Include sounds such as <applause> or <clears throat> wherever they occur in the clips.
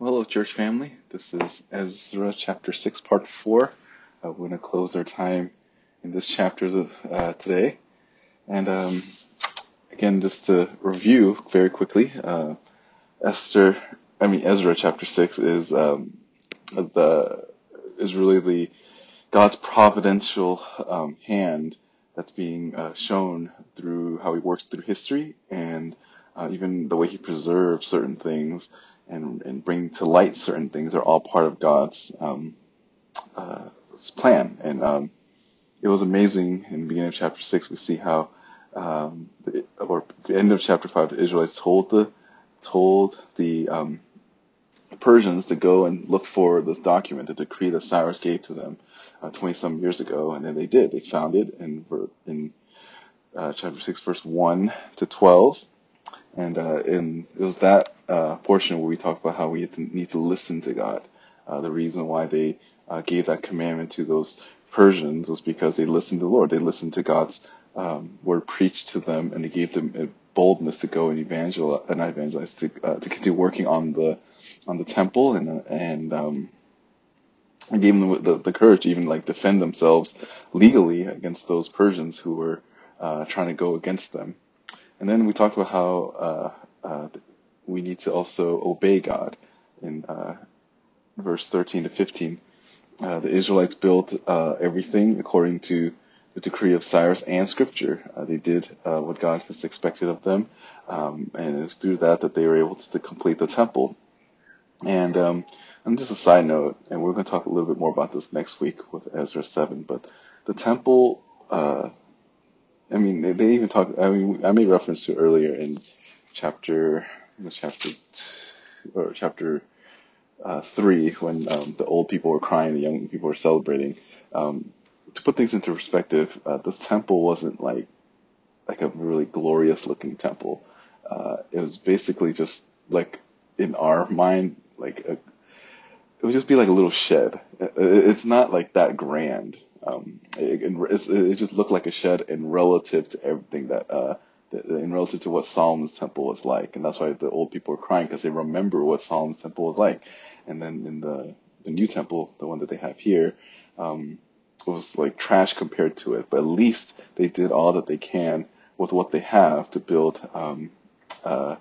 Well, hello, church family. This is Ezra chapter 6, part 4. Uh, we're going to close our time in this chapter uh, today. And um, again, just to review very quickly, uh, Esther, I mean, Ezra chapter 6 is, um, the, is really the God's providential um, hand that's being uh, shown through how he works through history and uh, even the way he preserves certain things and, and bring to light certain things are all part of God's um, uh, plan. And um, it was amazing in the beginning of chapter six. We see how, um, the, or the end of chapter five, the Israelites told the told the um, Persians to go and look for this document, the decree that Cyrus gave to them twenty uh, some years ago, and then they did. They found it in in uh, chapter six, verse one to twelve and uh, in, it was that uh, portion where we talk about how we need to, need to listen to God. Uh, the reason why they uh, gave that commandment to those Persians was because they listened to the Lord. They listened to God's um, word preached to them, and they gave them a boldness to go and evangelize, and evangelize, to uh, to continue working on the on the temple, and and um, gave them the, the courage to even like defend themselves legally against those Persians who were uh, trying to go against them. And then we talked about how uh, uh, we need to also obey God in uh, verse 13 to 15. Uh, the Israelites built uh, everything according to the decree of Cyrus and Scripture. Uh, they did what God has expected of them, um, and it was through that that they were able to, to complete the temple. And um, and just a side note, and we're going to talk a little bit more about this next week with Ezra 7, but the temple I mean, they, they even talk. I mean, I made reference to earlier in chapter, chapter, two, or chapter uh, three when um, the old people were crying, the young people were celebrating. Um, to put things into perspective, uh, this temple wasn't like like a really glorious looking temple. Uh, it was basically just like in our mind, like a, it would just be like a little shed. It's not like that grand. Um, it, it, just looked like a shed in relative to everything that, uh, in relative to what Solomon's temple was like. And that's why the old people were crying because they remember what Solomon's temple was like. And then in the, the new temple, the one that they have here, um, was like trash compared to it, but at least they did all that they can with what they have to build, um, uh,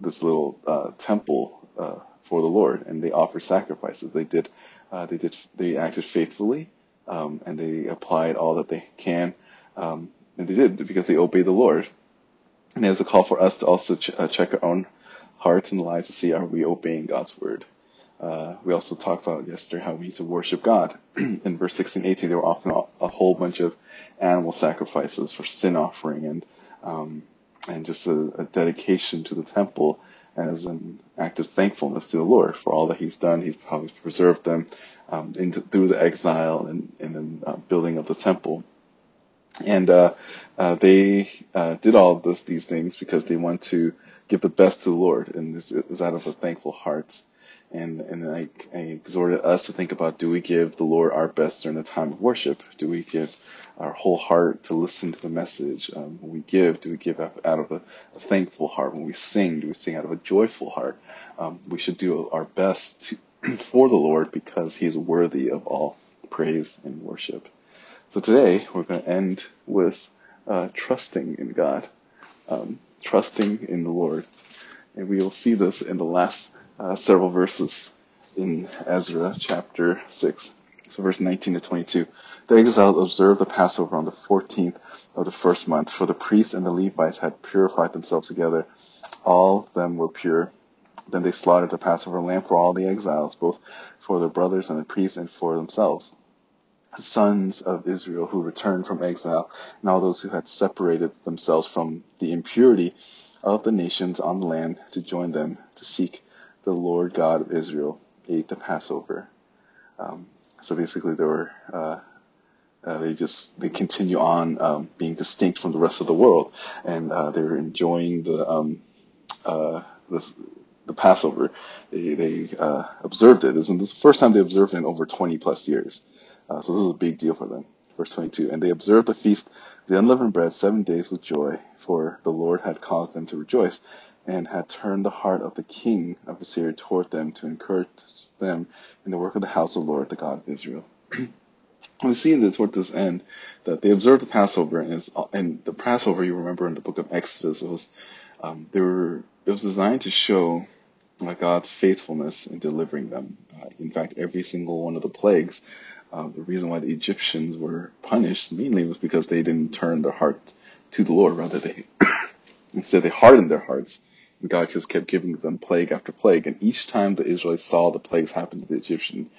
this little, uh, temple, uh, for the Lord. And they offered sacrifices. They did, uh, they did, they acted faithfully um, and they applied all that they can, um, and they did because they obeyed the Lord. And there's a call for us to also ch- uh, check our own hearts and lives to see are we obeying God's word. Uh, we also talked about yesterday how we need to worship God. <clears throat> In verse 16, 18, there were often a, a whole bunch of animal sacrifices for sin offering and um, and just a, a, dedication to the temple as an act of thankfulness to the Lord for all that He's done. He's probably preserved them um, into, through the exile and, and then uh, building of the temple. And uh, uh, they uh, did all this, these things because they want to give the best to the Lord, and this is out of a thankful heart. And and I, I exhorted us to think about: Do we give the Lord our best during the time of worship? Do we give our whole heart to listen to the message? Um, when we give, do we give out of a, a, thankful heart? When we sing, do we sing out of a joyful heart? Um, we should do our best to <clears throat> for the Lord because he is worthy of all praise and worship. So today we're going to end with uh, trusting in God, um, trusting in the Lord. And we will see this in the last uh, several verses in Ezra chapter 6. So verse 19 to 22. The exiles observed the Passover on the 14th of the first month, for the priests and the Levites had purified themselves together. All of them were pure then they slaughtered the Passover lamb for all the exiles, both for their brothers and the priests and for themselves. Sons of Israel who returned from exile, and all those who had separated themselves from the impurity of the nations on the land to join them to seek the Lord God of Israel, ate the Passover. Um, so basically, they were uh, uh, they just they continue on um, being distinct from the rest of the world, and uh, they were enjoying the um, uh, the the Passover. They, they uh, observed it. This is the first time they observed it in over 20 plus years. Uh, so this is a big deal for them. Verse 22. And they observed the feast, the unleavened bread, seven days with joy, for the Lord had caused them to rejoice. and had turned the heart of the king of Assyria toward them to encourage them in the work of the house of the Lord, the God of Israel. <clears throat> we see this toward this end that they observed the Passover, and, and the Passover you remember in the book of Exodus, it was um, they were it was designed to show uh, God's faithfulness in delivering them. Uh, in fact, every single one of the plagues, uh, the reason why the Egyptians were punished mainly was because they didn't turn their heart to the Lord. Rather, they <coughs> instead they hardened their hearts. And God just kept giving them plague after plague. And each time the Israelites saw the plagues happen to the Egyptian,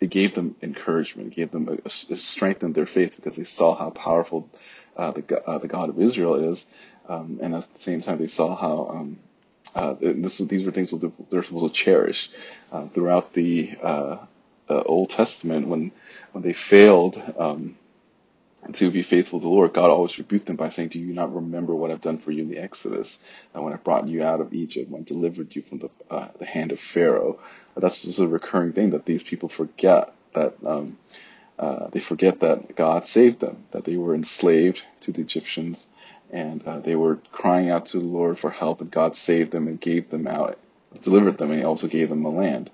it gave them encouragement, gave them a, a, strengthened their faith because they saw how powerful uh, the, uh, the God of Israel is. Um, and at the same time, they saw how um, uh, this, these were things they're supposed to cherish uh, throughout the uh, uh, Old Testament. When when they failed um, to be faithful to the Lord, God always rebuked them by saying, "Do you not remember what I've done for you in the Exodus, and when I brought you out of Egypt, when I delivered you from the uh, the hand of Pharaoh?" That's just a recurring thing that these people forget that. Um, uh, they forget that God saved them, that they were enslaved to the Egyptians, and uh, they were crying out to the Lord for help, and God saved them and gave them out, delivered them, and He also gave them a land.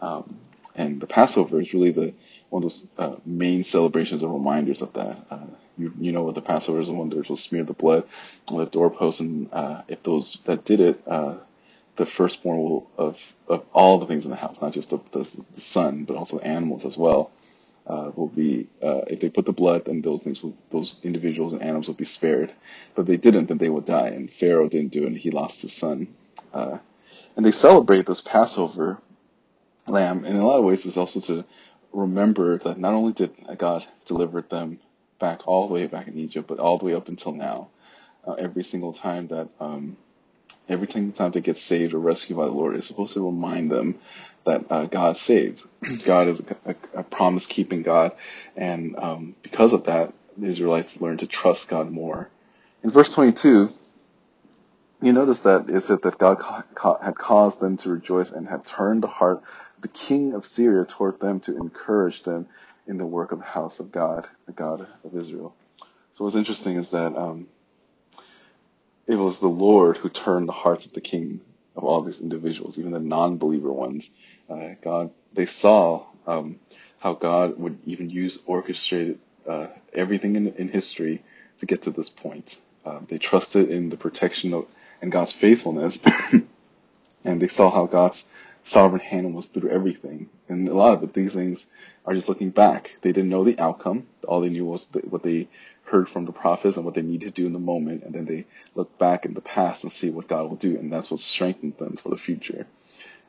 Um, and the Passover is really the one of those uh, main celebrations or reminders of that. Uh, you, you know what the Passover is when there's will smear the blood on the doorpost, and uh, if those that did it, uh, the firstborn will, of of all the things in the house, not just the, the, the son, but also the animals as well, uh, will be uh, if they put the blood, then those things will, those individuals and animals will be spared. But if they didn't, then they would die. And Pharaoh didn't do it, and he lost his son. Uh, and they celebrate this Passover lamb, in a lot of ways, is also to remember that not only did God deliver them back all the way back in Egypt, but all the way up until now. Uh, every single time that um, every single time they get saved or rescued by the Lord, is supposed to remind them that uh, God saves. <clears throat> God is a, a, a promise keeping God, and um, because of that, the Israelites learned to trust God more. In verse 22, you notice that it said that God had caused them to rejoice and had turned the heart of the king of Syria toward them to encourage them in the work of the house of God, the God of Israel. So what's interesting is that um, it was the Lord who turned the hearts of the king of all these individuals, even the non-believer ones. Uh, God, they saw um, how God would even use orchestrated uh, everything in, in history to get to this point. Uh, they trusted in the protection of and God's faithfulness, <laughs> and they saw how God's sovereign hand was through everything. And a lot of it, these things are just looking back. They didn't know the outcome. All they knew was what they heard from the prophets and what they needed to do in the moment. And then they look back in the past and see what God will do. And that's what strengthened them for the future.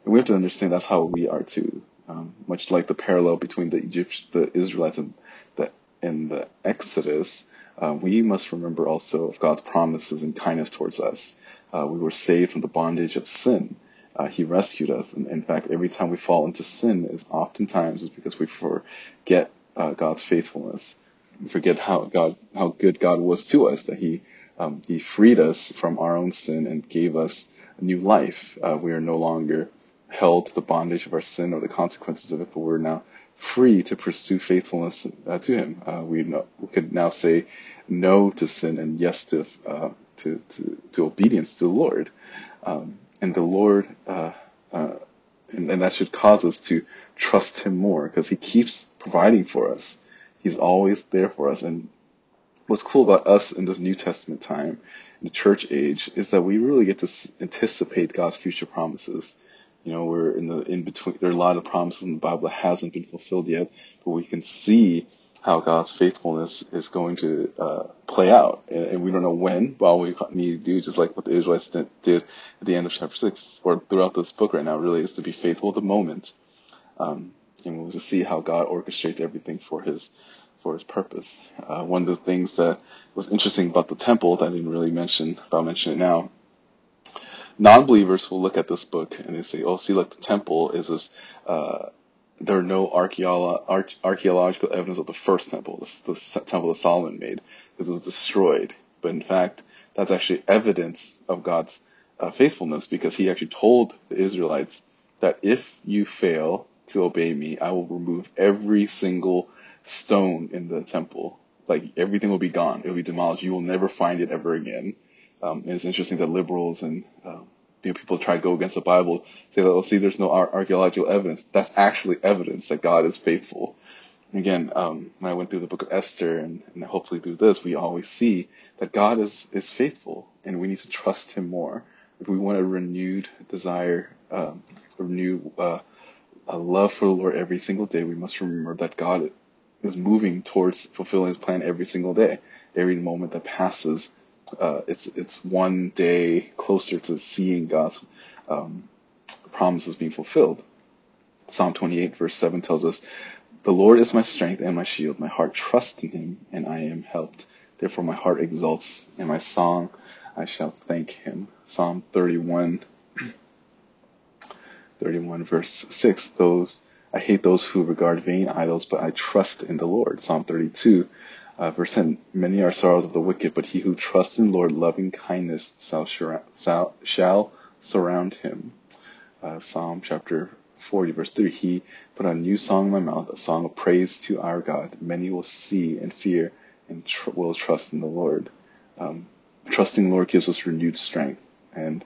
And we have to understand that's how we are too. Um, much like the parallel between the Egypt, the Israelites and the, and the Exodus, uh, we must remember also of God's promises and kindness towards us. Uh, we were saved from the bondage of sin. Uh, he rescued us. And in fact, every time we fall into sin is oftentimes is because we forget uh, God's faithfulness. We forget how God, how good God was to us, that He, um, He freed us from our own sin and gave us a new life. Uh, we are no longer held to the bondage of our sin or the consequences of it, but we're now free to pursue faithfulness uh, to Him. Uh, we, know, we could now say no to sin and yes to uh, to, to, to obedience to the Lord. Um, and the Lord, uh, uh, and, and that should cause us to trust Him more because He keeps providing for us. He's always there for us. And what's cool about us in this New Testament time, in the church age, is that we really get to anticipate God's future promises. You know, we're in the in between. There are a lot of promises in the Bible that hasn't been fulfilled yet, but we can see how God's faithfulness is going to uh, play out, and, and, we don't know when. But all we need to do, just like what the Israelites did at the end of chapter six, or throughout this book right now, really is to be faithful at the moment, um, and we'll just see how God orchestrates everything for His for His purpose. Uh, one of the things that was interesting about the temple that I didn't really mention, but I'll mention it now. Non-believers will look at this book and they say, "Oh, see, like the temple is this." Uh, there are no archaeological evidence of the first temple, the, the temple that Solomon made, because it was destroyed. But in fact, that's actually evidence of God's uh, faithfulness, because He actually told the Israelites that if you fail to obey me, I will remove every single stone in the temple. Like everything will be gone; it will be demolished. You will never find it ever again. Um, and it's interesting that liberals and uh, you know, people try to go against the Bible, say that, oh, see, there's no ar- archaeological evidence. That's actually evidence that God is faithful. And again, um, when I went through the book of Esther and, and hopefully through this, we always see that God is, is faithful and we need to trust him more. If we want a renewed desire, um, a renewed, uh, a love for the Lord every single day, we must remember that God is moving towards fulfilling his plan every single day. Every moment that passes, uh, it's it's one day closer to seeing God's um, promises being fulfilled. Psalm 28 verse 7 tells us, "The Lord is my strength and my shield. My heart trusts in Him, and I am helped. Therefore my heart exalts, and my song I shall thank Him." Psalm 31 <clears throat> 31 verse 6, those, I hate those who regard vain idols, but I trust in the Lord. Psalm 32 uh, verse 10, many are sorrows of the wicked, but he who trusts in Lord, loving kindness shall, shall, shall surround him. Uh, Psalm chapter 40 verse 3, he put a new song in my mouth, a song of praise to our God. Many will see and fear and tr- will trust in the Lord. Um, trusting Lord gives us renewed strength. And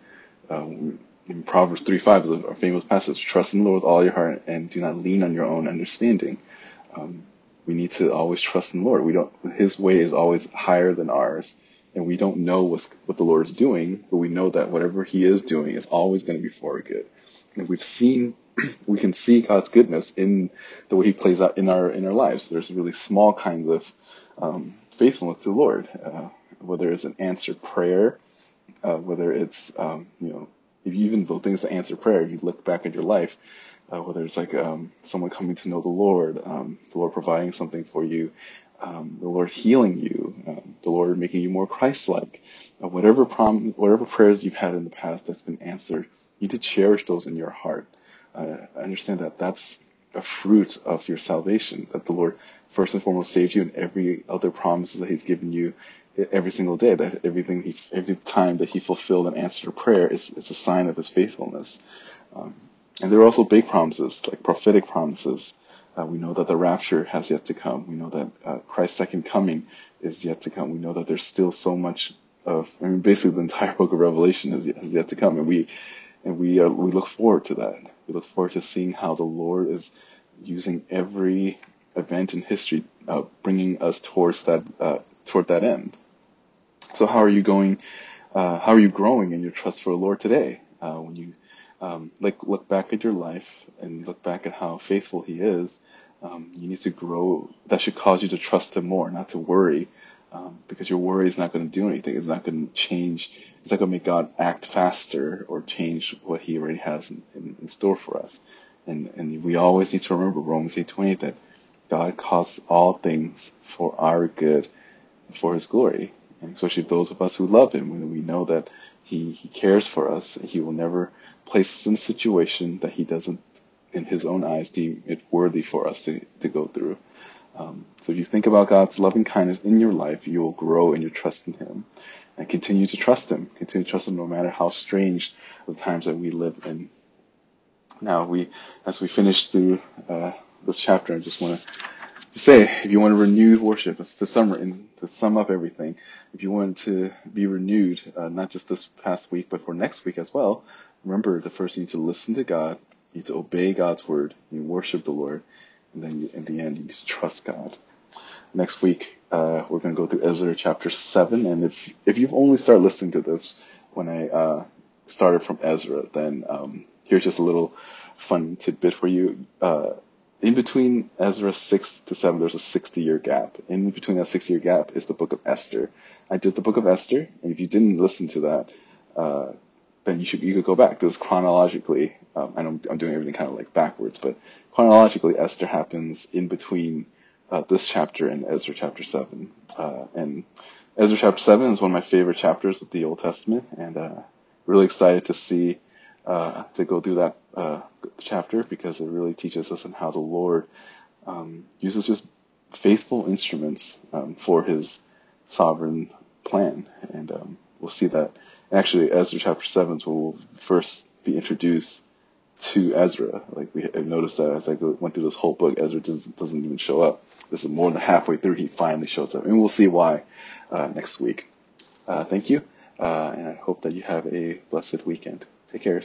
um, in Proverbs 3 5 is a famous passage. Trust in the Lord with all your heart and do not lean on your own understanding. Um, we need to always trust in the Lord. We don't, His way is always higher than ours. And we don't know what's, what the Lord is doing, but we know that whatever He is doing is always going to be for good. And we've seen, <clears throat> we can see God's goodness in the way He plays out in our, in our lives. There's really small kinds of, um, faithfulness to the Lord, uh, whether it's an answered prayer, uh, whether it's, um, you know, if you even those things that answer prayer, you look back at your life, uh, whether it's like um, someone coming to know the Lord, um, the Lord providing something for you, um, the Lord healing you, um, the Lord making you more Christ-like, uh, whatever prom- whatever prayers you've had in the past that's been answered, you need to cherish those in your heart. Uh, understand that that's a fruit of your salvation, that the Lord first and foremost saved you, and every other promises that He's given you every single day, that everything he, every time that he fulfilled and answered a prayer is, is a sign of his faithfulness. Um, and there are also big promises, like prophetic promises. Uh, we know that the rapture has yet to come. We know that uh, Christ's second coming is yet to come. We know that there's still so much of, I mean, basically the entire <laughs> book of Revelation is, has yet to come, and we and we are, we look forward to that. We look forward to seeing how the Lord is using every event in history, uh, bringing us towards that uh, toward that end. So how are you going? Uh, how are you growing in your trust for the Lord today? Uh, when you um, like look back at your life and look back at how faithful He is, um, you need to grow. That should cause you to trust Him more, not to worry, um, because your worry is not going to do anything. It's not going to change. It's not going to make God act faster or change what He already has in, in, in store for us. And and we always need to remember Romans eight twenty that God causes all things for our good for His glory and especially those of us who love him, when we know that he, he cares for us, he will never place us in a situation that he doesn't, in his own eyes, deem it worthy for us to, to go through. Um, so if you think about God's loving kindness in your life, you will grow in your trust in him and continue to trust him. Continue to trust him no matter how strange the times that we live in. Now we, as we finish through uh, this chapter, I just want to say, if you want to renew worship, to sum and to sum up everything, if you want to be renewed, uh, not just this past week, but for next week as well, remember the first you need to listen to God, you need to obey God's word, you worship the Lord, and then you, in the end, you need to trust God. Next week, uh, we're going to go through Ezra chapter seven, and if if you've only started listening to this when I uh, started from Ezra, then um, here's just a little fun tidbit for you. In between Ezra 6 to 7, there's a 60 year gap. In between that 60 year gap is the book of Esther. I did the book of Esther, and if you didn't listen to that, uh, then you should you could go back. Because chronologically, um, and I'm, I'm doing everything kind of like backwards, but chronologically, Esther happens in between uh, this chapter and Ezra chapter 7. Uh, and Ezra chapter 7 is one of my favorite chapters of the Old Testament, and uh, really excited to see uh, to go through that uh, chapter because it really teaches us on how the Lord um, uses just faithful instruments um, for His sovereign plan, and um, we'll see that. Actually, Ezra chapter seven is we'll first be introduced to Ezra. Like we have noticed that as I went through this whole book, Ezra doesn't, doesn't even show up. This is more than halfway through he finally shows up, and we'll see why uh, next week. Uh, thank you, uh, and I hope that you have a blessed weekend. Take care.